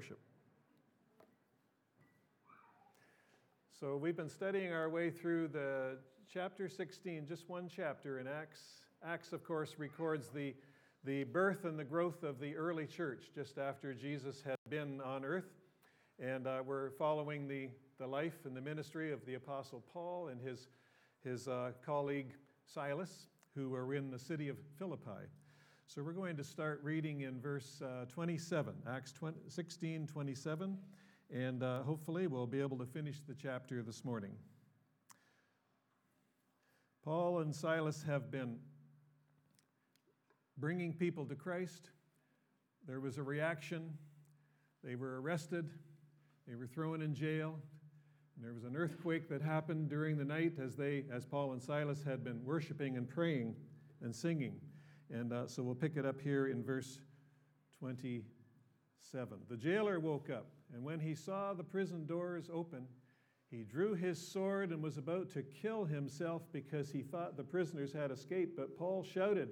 worship. So, we've been studying our way through the chapter 16, just one chapter in Acts. Acts, of course, records the, the birth and the growth of the early church just after Jesus had been on earth. And uh, we're following the, the life and the ministry of the Apostle Paul and his, his uh, colleague Silas, who were in the city of Philippi. So we're going to start reading in verse uh, 27, Acts 20, 16 27, and uh, hopefully we'll be able to finish the chapter this morning. Paul and Silas have been bringing people to Christ. There was a reaction. They were arrested. They were thrown in jail. And there was an earthquake that happened during the night as they, as Paul and Silas had been worshiping and praying and singing. And uh, so we'll pick it up here in verse 27. The jailer woke up, and when he saw the prison doors open, he drew his sword and was about to kill himself because he thought the prisoners had escaped. But Paul shouted,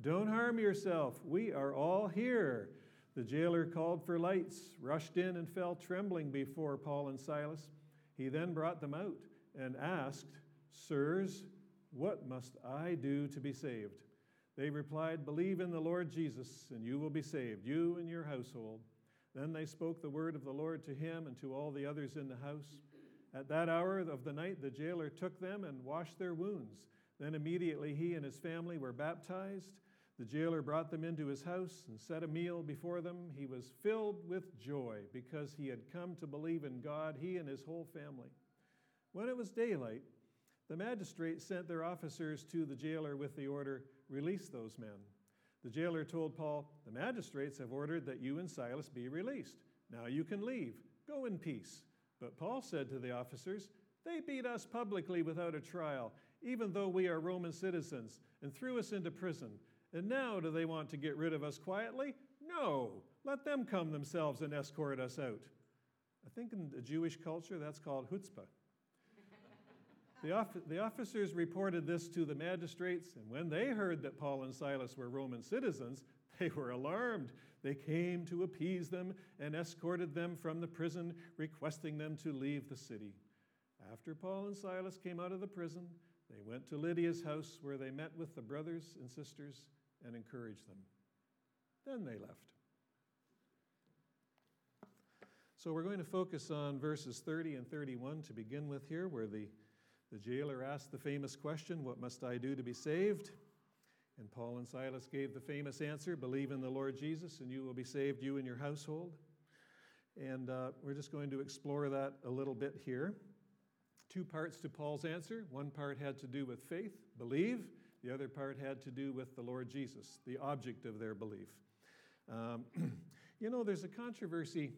Don't harm yourself. We are all here. The jailer called for lights, rushed in, and fell trembling before Paul and Silas. He then brought them out and asked, Sirs, what must I do to be saved? They replied, Believe in the Lord Jesus, and you will be saved, you and your household. Then they spoke the word of the Lord to him and to all the others in the house. At that hour of the night, the jailer took them and washed their wounds. Then immediately he and his family were baptized. The jailer brought them into his house and set a meal before them. He was filled with joy because he had come to believe in God, he and his whole family. When it was daylight, the magistrates sent their officers to the jailer with the order release those men. The jailer told Paul, The magistrates have ordered that you and Silas be released. Now you can leave. Go in peace. But Paul said to the officers, They beat us publicly without a trial, even though we are Roman citizens, and threw us into prison. And now do they want to get rid of us quietly? No. Let them come themselves and escort us out. I think in the Jewish culture that's called chutzpah. The, the officers reported this to the magistrates, and when they heard that Paul and Silas were Roman citizens, they were alarmed. They came to appease them and escorted them from the prison, requesting them to leave the city. After Paul and Silas came out of the prison, they went to Lydia's house where they met with the brothers and sisters and encouraged them. Then they left. So we're going to focus on verses 30 and 31 to begin with here, where the, the jailer asked the famous question, What must I do to be saved? And Paul and Silas gave the famous answer Believe in the Lord Jesus, and you will be saved, you and your household. And uh, we're just going to explore that a little bit here. Two parts to Paul's answer. One part had to do with faith, believe, the other part had to do with the Lord Jesus, the object of their belief. Um, you know, there's a controversy,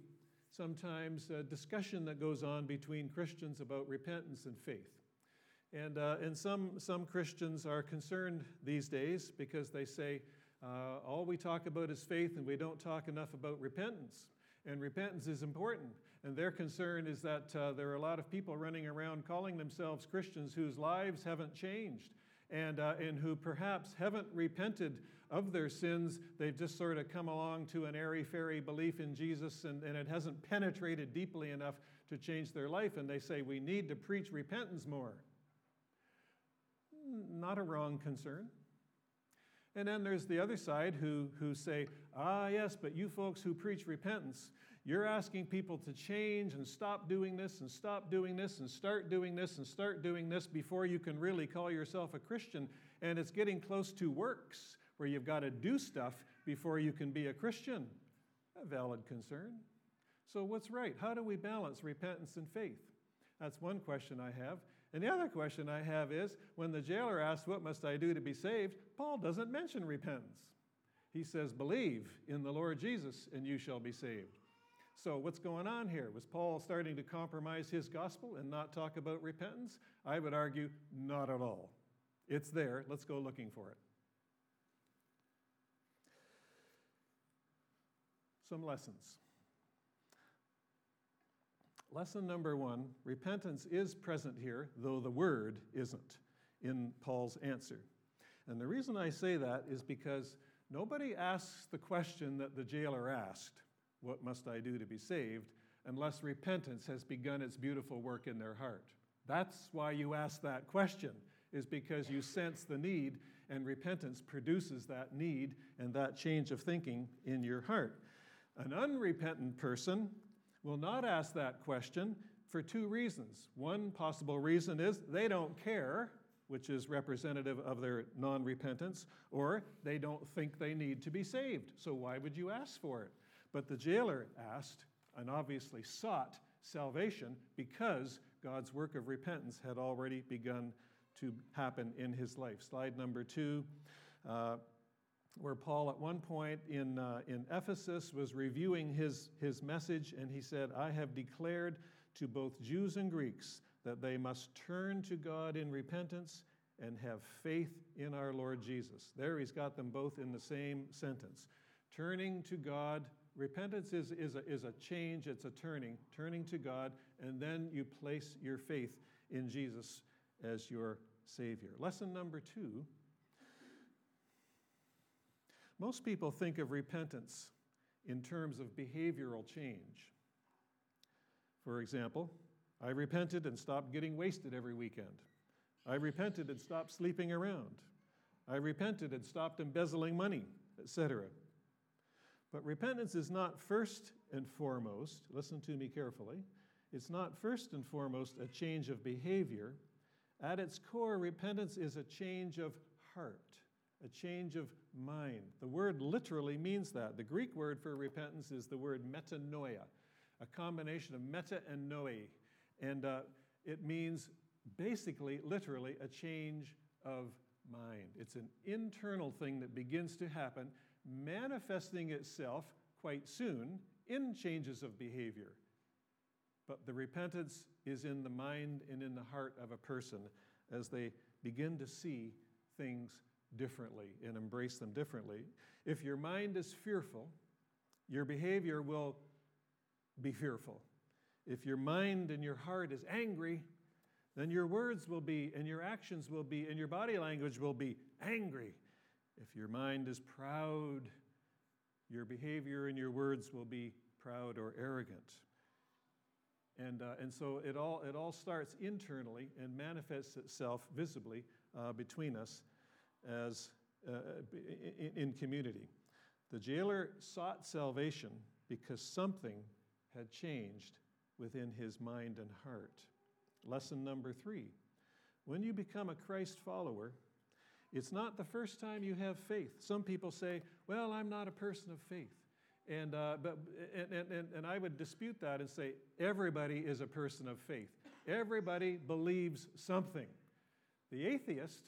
sometimes a discussion that goes on between Christians about repentance and faith. And, uh, and some, some Christians are concerned these days because they say, uh, all we talk about is faith and we don't talk enough about repentance. And repentance is important. And their concern is that uh, there are a lot of people running around calling themselves Christians whose lives haven't changed and, uh, and who perhaps haven't repented of their sins. They've just sort of come along to an airy fairy belief in Jesus and, and it hasn't penetrated deeply enough to change their life. And they say, we need to preach repentance more. Not a wrong concern. And then there's the other side who, who say, ah, yes, but you folks who preach repentance, you're asking people to change and stop doing this and stop doing this and start doing this and start doing this before you can really call yourself a Christian. And it's getting close to works where you've got to do stuff before you can be a Christian. A valid concern. So, what's right? How do we balance repentance and faith? That's one question I have. And the other question I have is when the jailer asks, What must I do to be saved? Paul doesn't mention repentance. He says, Believe in the Lord Jesus, and you shall be saved. So, what's going on here? Was Paul starting to compromise his gospel and not talk about repentance? I would argue, not at all. It's there. Let's go looking for it. Some lessons. Lesson number one repentance is present here, though the word isn't in Paul's answer. And the reason I say that is because nobody asks the question that the jailer asked What must I do to be saved? unless repentance has begun its beautiful work in their heart. That's why you ask that question, is because you sense the need, and repentance produces that need and that change of thinking in your heart. An unrepentant person will not ask that question for two reasons. One possible reason is they don't care, which is representative of their non repentance, or they don't think they need to be saved. So why would you ask for it? But the jailer asked and obviously sought salvation because God's work of repentance had already begun to happen in his life. Slide number two, uh, where Paul at one point in, uh, in Ephesus was reviewing his, his message, and he said, I have declared to both Jews and Greeks that they must turn to God in repentance and have faith in our Lord Jesus. There he's got them both in the same sentence. Turning to God Repentance is, is, a, is a change, it's a turning, turning to God, and then you place your faith in Jesus as your Savior. Lesson number two most people think of repentance in terms of behavioral change. For example, I repented and stopped getting wasted every weekend. I repented and stopped sleeping around. I repented and stopped embezzling money, etc. But repentance is not first and foremost, listen to me carefully, it's not first and foremost a change of behavior. At its core, repentance is a change of heart, a change of mind. The word literally means that. The Greek word for repentance is the word metanoia, a combination of meta and noe. And uh, it means basically, literally, a change of mind. It's an internal thing that begins to happen manifesting itself quite soon in changes of behavior. But the repentance is in the mind and in the heart of a person as they begin to see things differently and embrace them differently. If your mind is fearful, your behavior will be fearful. If your mind and your heart is angry, then your words will be, and your actions will be, and your body language will be angry if your mind is proud, your behavior and your words will be proud or arrogant. And, uh, and so it all, it all starts internally and manifests itself visibly uh, between us as uh, in, in community. The jailer sought salvation because something had changed within his mind and heart. Lesson number three when you become a Christ follower, it's not the first time you have faith. Some people say, well, I'm not a person of faith. And, uh, but, and, and, and I would dispute that and say, everybody is a person of faith. Everybody believes something. The atheist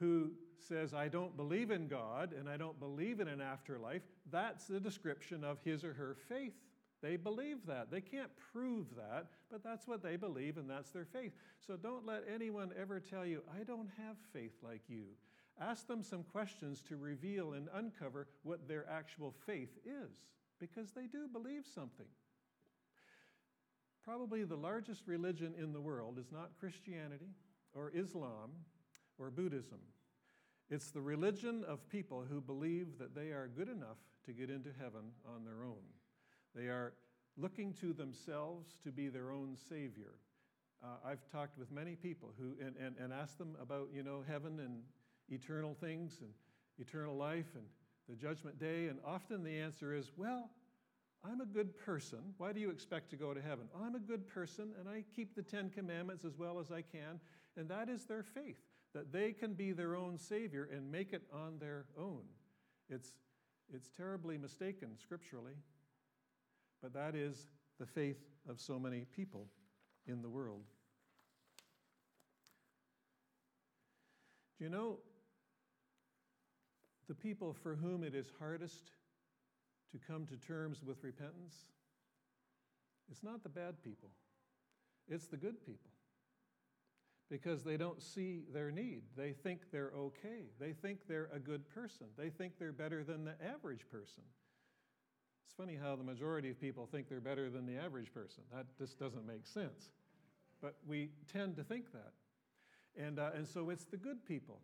who says, I don't believe in God and I don't believe in an afterlife, that's the description of his or her faith. They believe that. They can't prove that, but that's what they believe and that's their faith. So don't let anyone ever tell you, I don't have faith like you. Ask them some questions to reveal and uncover what their actual faith is, because they do believe something. Probably the largest religion in the world is not Christianity or Islam or Buddhism. It's the religion of people who believe that they are good enough to get into heaven on their own. They are looking to themselves to be their own savior. Uh, I've talked with many people who and, and, and asked them about, you know, heaven and eternal things and eternal life and the judgment day? And often the answer is, well, I'm a good person. Why do you expect to go to heaven? I'm a good person and I keep the Ten Commandments as well as I can. And that is their faith, that they can be their own Savior and make it on their own. It's, it's terribly mistaken scripturally, but that is the faith of so many people in the world. Do you know the people for whom it is hardest to come to terms with repentance, it's not the bad people, it's the good people. Because they don't see their need. They think they're okay. They think they're a good person. They think they're better than the average person. It's funny how the majority of people think they're better than the average person. That just doesn't make sense. But we tend to think that. And, uh, and so it's the good people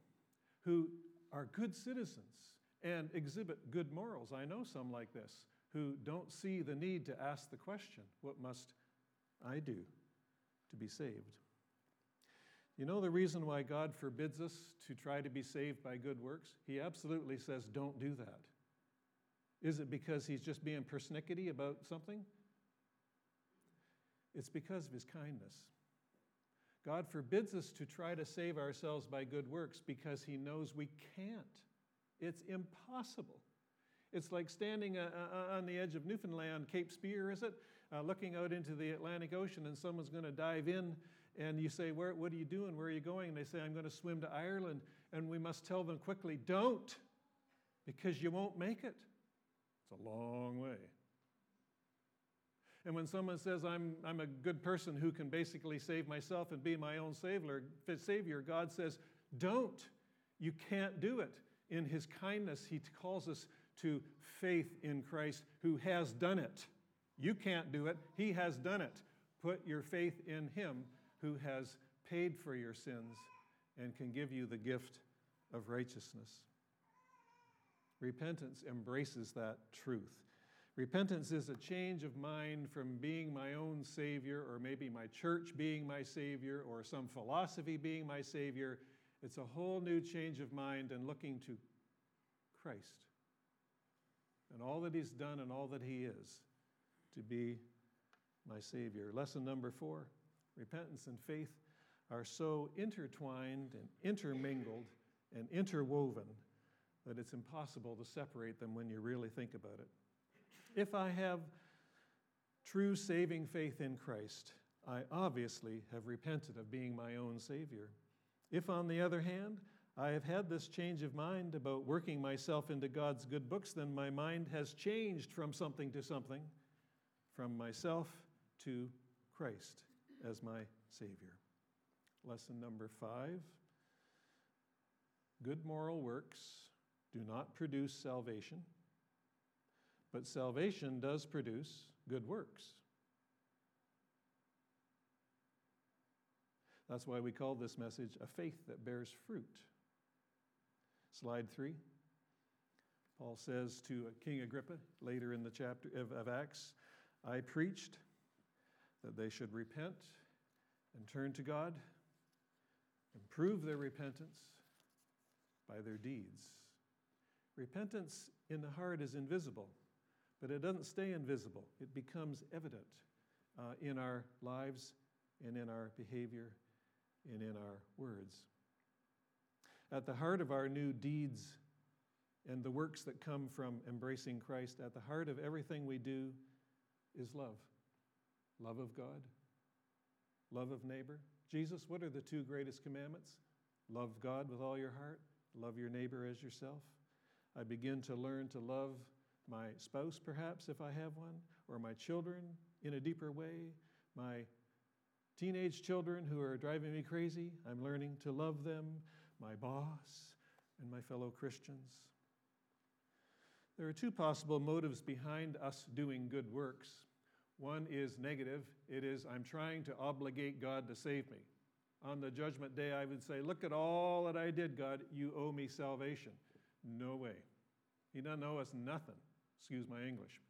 who are good citizens and exhibit good morals. I know some like this who don't see the need to ask the question, What must I do to be saved? You know the reason why God forbids us to try to be saved by good works? He absolutely says, Don't do that. Is it because he's just being persnickety about something? It's because of his kindness. God forbids us to try to save ourselves by good works because he knows we can't. It's impossible. It's like standing uh, uh, on the edge of Newfoundland, Cape Spear, is it? Uh, looking out into the Atlantic Ocean, and someone's going to dive in, and you say, Where, What are you doing? Where are you going? And they say, I'm going to swim to Ireland. And we must tell them quickly, Don't, because you won't make it. It's a long way. And when someone says, I'm, I'm a good person who can basically save myself and be my own savior, savior, God says, Don't. You can't do it. In His kindness, He calls us to faith in Christ who has done it. You can't do it, He has done it. Put your faith in Him who has paid for your sins and can give you the gift of righteousness. Repentance embraces that truth. Repentance is a change of mind from being my own Savior, or maybe my church being my Savior, or some philosophy being my Savior. It's a whole new change of mind and looking to Christ and all that He's done and all that He is to be my Savior. Lesson number four repentance and faith are so intertwined and intermingled and interwoven that it's impossible to separate them when you really think about it. If I have true saving faith in Christ, I obviously have repented of being my own Savior. If, on the other hand, I have had this change of mind about working myself into God's good books, then my mind has changed from something to something, from myself to Christ as my Savior. Lesson number five good moral works do not produce salvation, but salvation does produce good works. That's why we call this message a faith that bears fruit. Slide three. Paul says to King Agrippa later in the chapter of, of Acts, I preached that they should repent and turn to God and prove their repentance by their deeds. Repentance in the heart is invisible, but it doesn't stay invisible. It becomes evident uh, in our lives and in our behavior and in our words. At the heart of our new deeds and the works that come from embracing Christ, at the heart of everything we do is love love of God, love of neighbor. Jesus, what are the two greatest commandments? Love God with all your heart, love your neighbor as yourself. I begin to learn to love my spouse, perhaps, if I have one, or my children in a deeper way, my teenage children who are driving me crazy. I'm learning to love them my boss, and my fellow Christians. There are two possible motives behind us doing good works. One is negative it is, I'm trying to obligate God to save me. On the judgment day, I would say, Look at all that I did, God. You owe me salvation. No way. He doesn't owe us nothing. Excuse my English.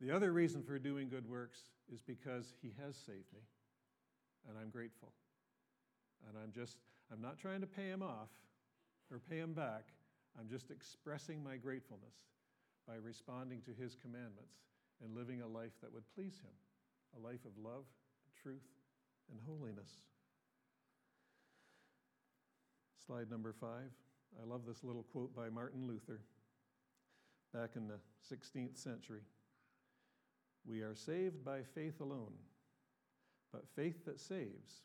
The other reason for doing good works is because He has saved me, and I'm grateful. And I'm just, I'm not trying to pay him off or pay him back. I'm just expressing my gratefulness by responding to his commandments and living a life that would please him a life of love, truth, and holiness. Slide number five. I love this little quote by Martin Luther back in the 16th century. We are saved by faith alone, but faith that saves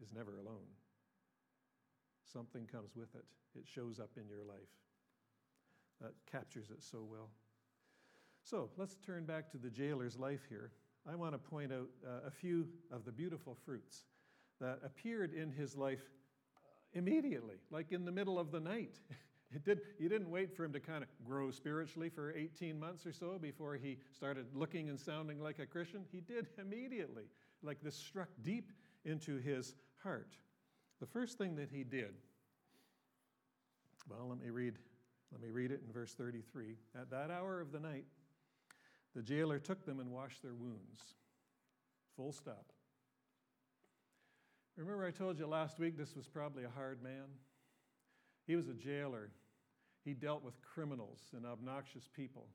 is never alone. Something comes with it, it shows up in your life. That captures it so well. So let's turn back to the jailer's life here. I want to point out uh, a few of the beautiful fruits that appeared in his life uh, immediately, like in the middle of the night. It did, you didn't wait for him to kind of grow spiritually for 18 months or so before he started looking and sounding like a Christian. He did immediately. Like this struck deep into his heart. The first thing that he did, well, let me read Let me read it in verse 33. At that hour of the night, the jailer took them and washed their wounds. Full stop. Remember, I told you last week this was probably a hard man? He was a jailer. He dealt with criminals and obnoxious people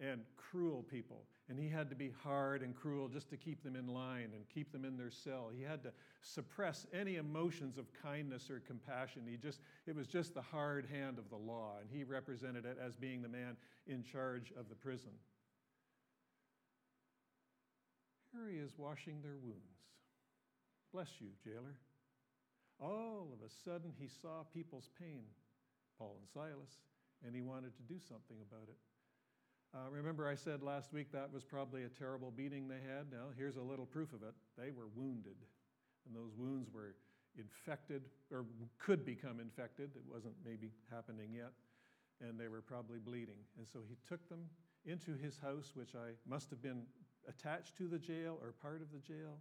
and cruel people. And he had to be hard and cruel just to keep them in line and keep them in their cell. He had to suppress any emotions of kindness or compassion. He just, it was just the hard hand of the law, and he represented it as being the man in charge of the prison. Here he is washing their wounds. Bless you, jailer. All of a sudden, he saw people's pain, Paul and Silas, and he wanted to do something about it. Uh, remember, I said last week that was probably a terrible beating they had? Now, here's a little proof of it. They were wounded, and those wounds were infected or could become infected. It wasn't maybe happening yet, and they were probably bleeding. And so he took them into his house, which I must have been attached to the jail or part of the jail,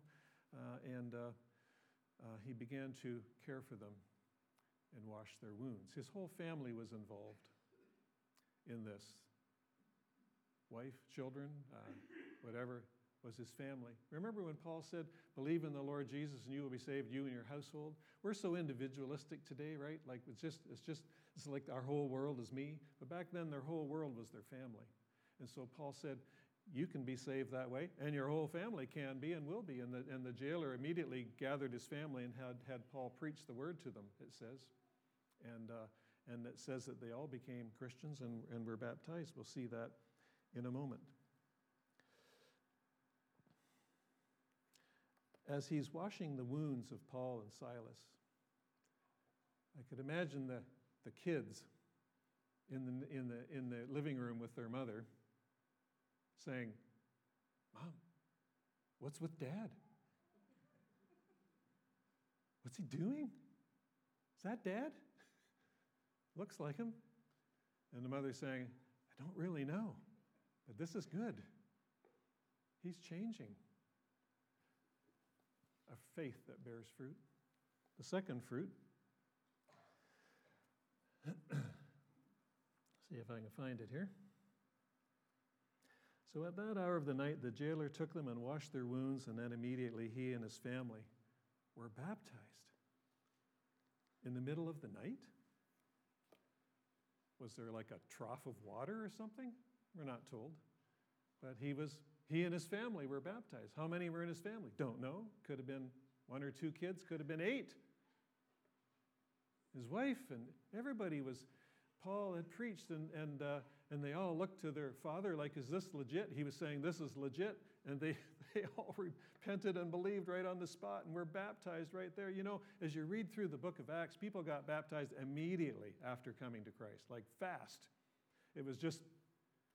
uh, and uh, uh, he began to care for them and wash their wounds. His whole family was involved in this wife, children, uh, whatever was his family. Remember when Paul said, Believe in the Lord Jesus and you will be saved, you and your household? We're so individualistic today, right? Like it's just, it's just, it's like our whole world is me. But back then, their whole world was their family. And so Paul said, You can be saved that way, and your whole family can be and will be. And the, and the jailer immediately gathered his family and had, had Paul preach the word to them, it says. And, uh, and it says that they all became Christians and, and were baptized. We'll see that in a moment. As he's washing the wounds of Paul and Silas, I could imagine the, the kids in the, in, the, in the living room with their mother saying, Mom, what's with dad? What's he doing? Is that dad? Looks like him. And the mother saying, I don't really know. This is good. He's changing. A faith that bears fruit. The second fruit, see if I can find it here. So at that hour of the night, the jailer took them and washed their wounds, and then immediately he and his family were baptized. In the middle of the night? Was there like a trough of water or something? We're not told. But he was he and his family were baptized. How many were in his family? Don't know. Could have been one or two kids, could have been eight. His wife and everybody was Paul had preached, and, and, uh, and they all looked to their father like, Is this legit? He was saying, This is legit. And they, they all repented and believed right on the spot and were baptized right there. You know, as you read through the book of Acts, people got baptized immediately after coming to Christ, like fast. It was just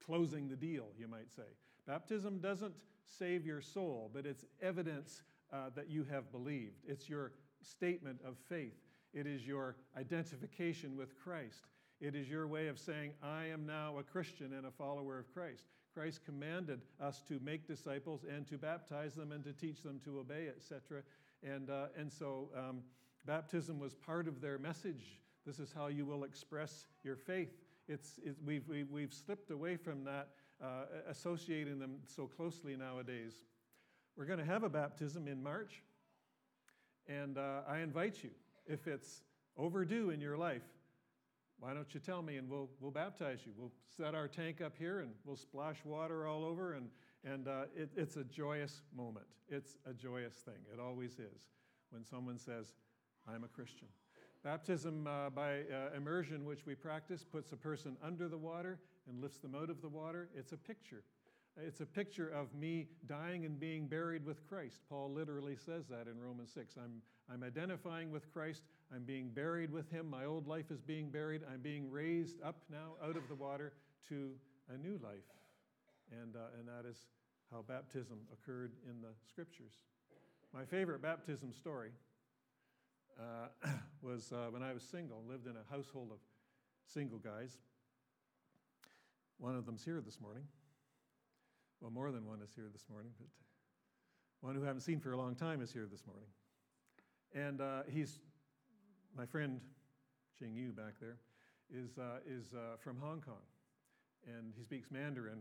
closing the deal, you might say. Baptism doesn't save your soul, but it's evidence uh, that you have believed. It's your statement of faith, it is your identification with Christ. It is your way of saying, I am now a Christian and a follower of Christ. Christ commanded us to make disciples and to baptize them and to teach them to obey, etc. And, uh, and so um, baptism was part of their message. This is how you will express your faith it's, it, we've, we, have we have slipped away from that, uh, associating them so closely nowadays. We're going to have a baptism in March, and uh, I invite you, if it's overdue in your life, why don't you tell me and we'll, we'll baptize you? We'll set our tank up here and we'll splash water all over, and, and uh, it, it's a joyous moment. It's a joyous thing. It always is when someone says, I'm a Christian. Baptism uh, by uh, immersion, which we practice, puts a person under the water and lifts them out of the water. It's a picture. It's a picture of me dying and being buried with Christ. Paul literally says that in Romans 6. I'm, I'm identifying with Christ. I'm being buried with him. My old life is being buried. I'm being raised up now out of the water to a new life. And, uh, and that is how baptism occurred in the scriptures. My favorite baptism story uh, was uh, when I was single, lived in a household of single guys. One of them's here this morning. Well, more than one is here this morning, but one who I haven't seen for a long time is here this morning. And uh, he's my friend Ching Yu back there. is, uh, is uh, from Hong Kong, and he speaks Mandarin.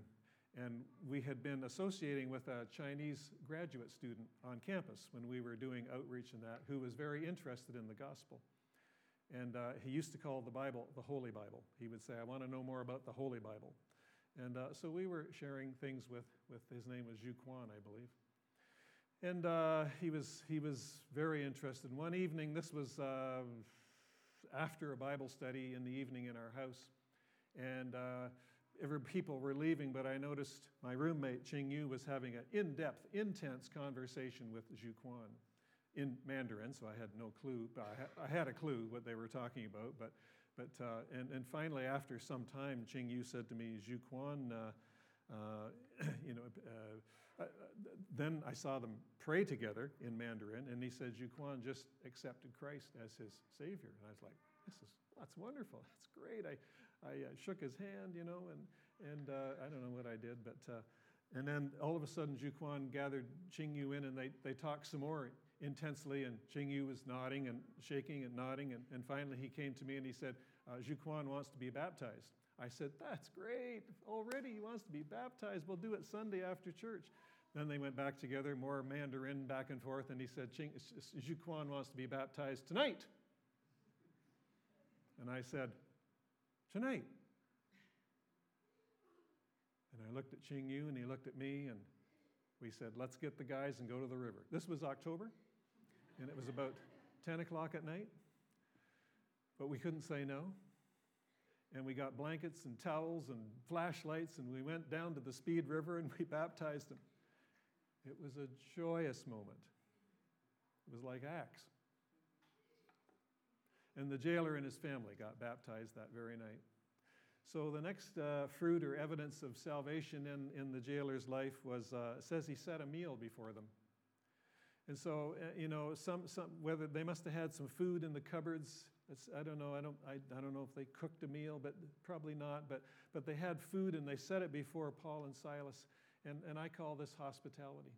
And we had been associating with a Chinese graduate student on campus when we were doing outreach in that, who was very interested in the gospel. And uh, he used to call the Bible the Holy Bible. He would say, I want to know more about the Holy Bible. And uh, so we were sharing things with, with his name was Zhu Quan, I believe. And uh, he, was, he was very interested. One evening, this was uh, after a Bible study in the evening in our house, and uh, every people were leaving, but I noticed my roommate, Ching Yu, was having an in depth, intense conversation with Zhu Quan in Mandarin, so I had no clue. I, ha- I had a clue what they were talking about, but, but uh, and, and finally, after some time, Ching Yu said to me, Zhu Quan, uh, uh, you know, uh, uh, then I saw them pray together in Mandarin, and he said, Zhu Quan just accepted Christ as his Savior. And I was like, this is, that's wonderful. That's great. I, I uh, shook his hand, you know, and, and uh, I don't know what I did, but, uh, and then all of a sudden, Zhu Quan gathered Ching Yu in and they, they talked some more intensely, and Ching Yu was nodding and shaking and nodding, and, and finally he came to me and he said, uh, Zhu wants to be baptized. I said, That's great. Already he wants to be baptized. We'll do it Sunday after church. Then they went back together, more Mandarin back and forth, and he said, Zhu Quan wants to be baptized tonight. And I said, Tonight. And I looked at Ching Yu and he looked at me and we said, Let's get the guys and go to the river. This was October and it was about 10 o'clock at night. But we couldn't say no. And we got blankets and towels and flashlights and we went down to the Speed River and we baptized them. It was a joyous moment. It was like Acts. And the jailer and his family got baptized that very night. So the next uh, fruit or evidence of salvation in, in the jailer's life was, uh, says he set a meal before them. And so, uh, you know, some, some, whether they must have had some food in the cupboards. It's, I don't know. I don't, I, I don't know if they cooked a meal, but probably not. But, but they had food and they set it before Paul and Silas. And, and I call this hospitality.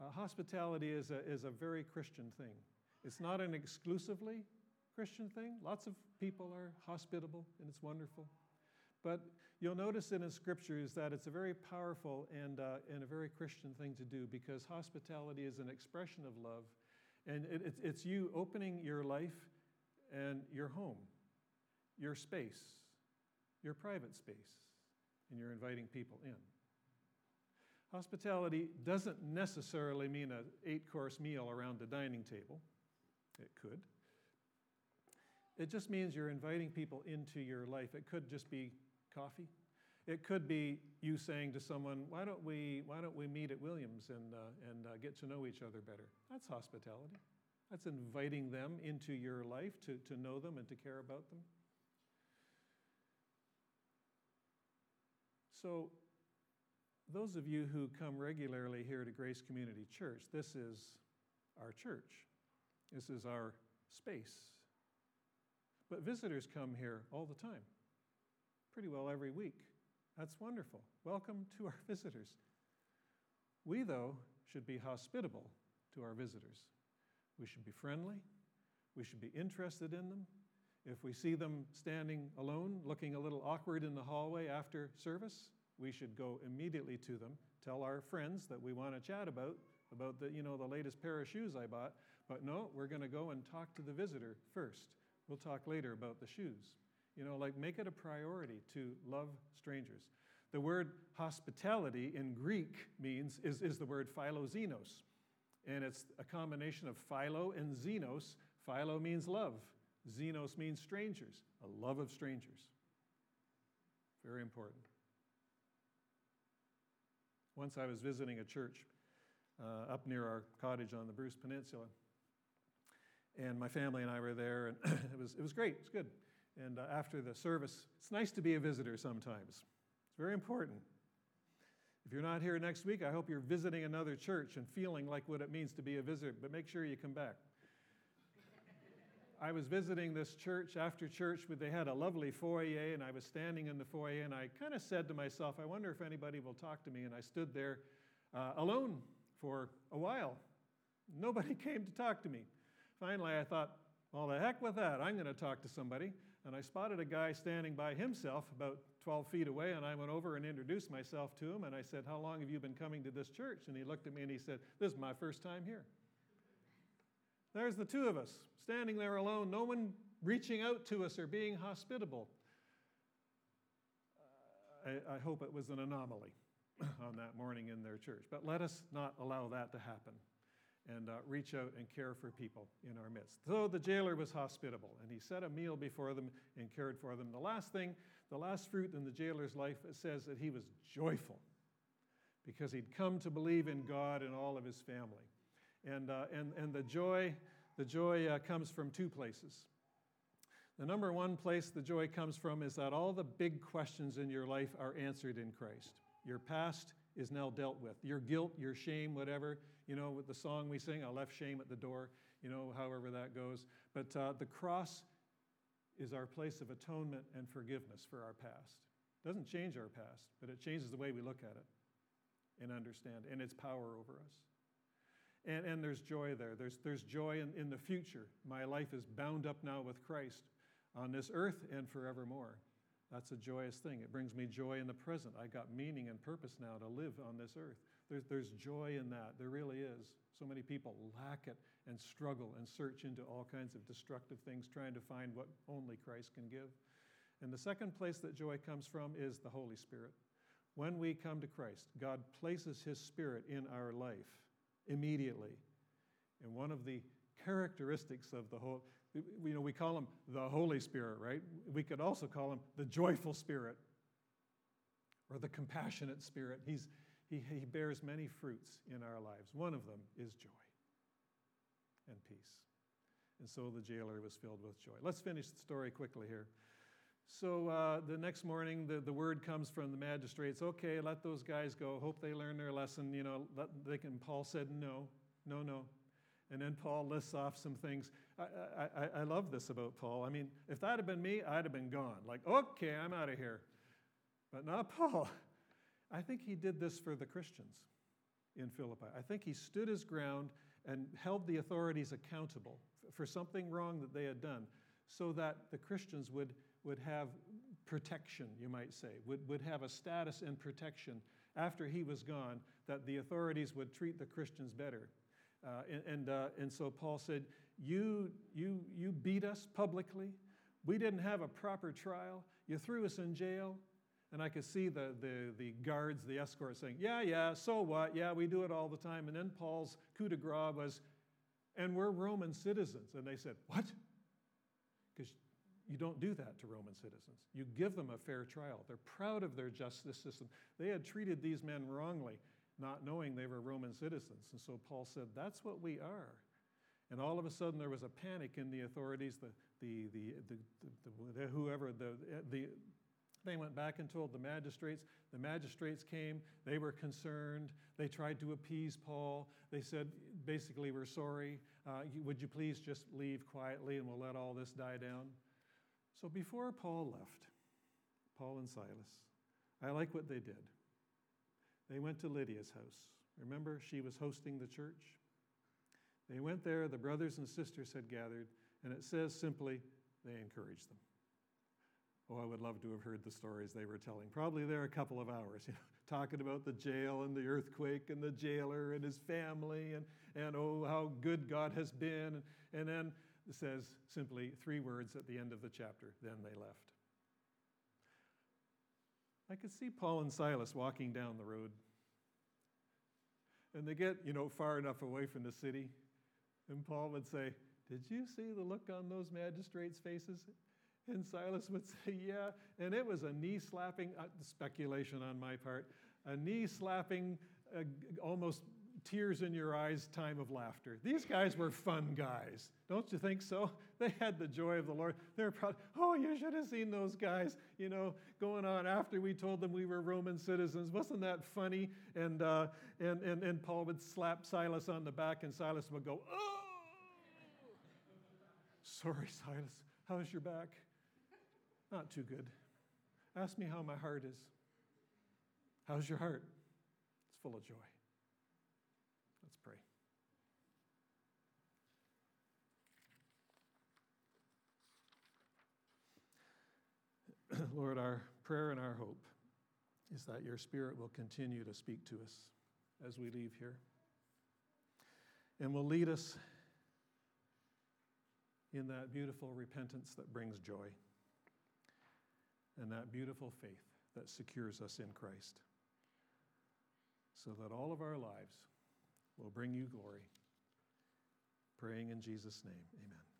Uh, hospitality is a, is a very Christian thing. It's not an exclusively Christian thing. Lots of people are hospitable, and it's wonderful. But you'll notice in the scriptures that it's a very powerful and, uh, and a very Christian thing to do because hospitality is an expression of love. And it, it's, it's you opening your life and your home, your space, your private space, and you're inviting people in. Hospitality doesn't necessarily mean an eight course meal around the dining table. It could. It just means you're inviting people into your life. It could just be coffee. It could be you saying to someone, why don't we, why don't we meet at Williams and, uh, and uh, get to know each other better? That's hospitality. That's inviting them into your life to, to know them and to care about them. So, those of you who come regularly here to Grace Community Church, this is our church. This is our space. But visitors come here all the time, pretty well every week. That's wonderful. Welcome to our visitors. We, though, should be hospitable to our visitors. We should be friendly. We should be interested in them. If we see them standing alone, looking a little awkward in the hallway after service, we should go immediately to them, tell our friends that we want to chat about, about the, you know, the latest pair of shoes I bought. But no, we're going to go and talk to the visitor first. We'll talk later about the shoes. You know, like make it a priority to love strangers. The word hospitality in Greek means is, is the word philoxenos. And it's a combination of philo and xenos. Philo means love. Xenos means strangers, a love of strangers. Very important. Once I was visiting a church uh, up near our cottage on the Bruce Peninsula, and my family and I were there, and it was, it was great, it was good. And uh, after the service, it's nice to be a visitor sometimes. It's very important. If you're not here next week, I hope you're visiting another church and feeling like what it means to be a visitor, but make sure you come back. I was visiting this church after church, but they had a lovely foyer, and I was standing in the foyer, and I kind of said to myself, I wonder if anybody will talk to me. And I stood there uh, alone for a while. Nobody came to talk to me. Finally, I thought, well, the heck with that. I'm going to talk to somebody. and I spotted a guy standing by himself about 12 feet away, and I went over and introduced myself to him, and I said, How long have you been coming to this church? And he looked at me and he said, This is my first time here. There's the two of us standing there alone, no one reaching out to us or being hospitable. I, I hope it was an anomaly on that morning in their church. But let us not allow that to happen and uh, reach out and care for people in our midst. So the jailer was hospitable, and he set a meal before them and cared for them. The last thing, the last fruit in the jailer's life, it says that he was joyful because he'd come to believe in God and all of his family. And, uh, and, and the joy, the joy uh, comes from two places. The number one place the joy comes from is that all the big questions in your life are answered in Christ. Your past is now dealt with. Your guilt, your shame, whatever, you know, with the song we sing, I left shame at the door, you know, however that goes. But uh, the cross is our place of atonement and forgiveness for our past. It doesn't change our past, but it changes the way we look at it and understand and its power over us. And, and there's joy there. There's, there's joy in, in the future. My life is bound up now with Christ on this earth and forevermore. That's a joyous thing. It brings me joy in the present. I got meaning and purpose now to live on this earth. There's, there's joy in that. There really is. So many people lack it and struggle and search into all kinds of destructive things, trying to find what only Christ can give. And the second place that joy comes from is the Holy Spirit. When we come to Christ, God places His Spirit in our life immediately. And one of the characteristics of the whole, you know, we call him the Holy Spirit, right? We could also call him the joyful Spirit or the compassionate Spirit. He's, he, he bears many fruits in our lives. One of them is joy and peace. And so the jailer was filled with joy. Let's finish the story quickly here. So uh, the next morning, the, the word comes from the magistrates okay, let those guys go. Hope they learn their lesson. You know, let, they can. Paul said, no, no, no. And then Paul lists off some things. I, I, I love this about Paul. I mean, if that had been me, I'd have been gone. Like, okay, I'm out of here. But not Paul. I think he did this for the Christians in Philippi. I think he stood his ground and held the authorities accountable for something wrong that they had done so that the Christians would, would have protection, you might say, would, would have a status and protection after he was gone, that the authorities would treat the Christians better. Uh, and, and, uh, and so Paul said, you, you, you beat us publicly. We didn't have a proper trial. You threw us in jail. And I could see the, the, the guards, the escort saying, Yeah, yeah, so what? Yeah, we do it all the time. And then Paul's coup de grace was, And we're Roman citizens. And they said, What? Because you don't do that to Roman citizens. You give them a fair trial. They're proud of their justice system. They had treated these men wrongly, not knowing they were Roman citizens. And so Paul said, That's what we are. And all of a sudden, there was a panic in the authorities. The, the, the, the, the whoever, the, the, they went back and told the magistrates. The magistrates came. They were concerned. They tried to appease Paul. They said, basically, we're sorry. Uh, would you please just leave quietly and we'll let all this die down? So before Paul left, Paul and Silas, I like what they did. They went to Lydia's house. Remember, she was hosting the church? They went there, the brothers and sisters had gathered, and it says simply, they encouraged them. Oh, I would love to have heard the stories they were telling. Probably there a couple of hours, you know, talking about the jail and the earthquake and the jailer and his family and, and oh, how good God has been. And then it says simply three words at the end of the chapter then they left. I could see Paul and Silas walking down the road. And they get, you know, far enough away from the city. And Paul would say, Did you see the look on those magistrates' faces? And Silas would say, Yeah. And it was a knee slapping, uh, speculation on my part, a knee slapping, uh, almost tears in your eyes time of laughter. These guys were fun guys. Don't you think so? They had the joy of the Lord. They're proud. Oh, you should have seen those guys, you know, going on after we told them we were Roman citizens. Wasn't that funny? And, uh, and, and, and Paul would slap Silas on the back, and Silas would go, Oh! Sorry, Silas. How's your back? Not too good. Ask me how my heart is. How's your heart? It's full of joy. Let's pray. Lord, our prayer and our hope is that your Spirit will continue to speak to us as we leave here and will lead us in that beautiful repentance that brings joy and that beautiful faith that secures us in Christ so that all of our lives will bring you glory. Praying in Jesus' name, amen.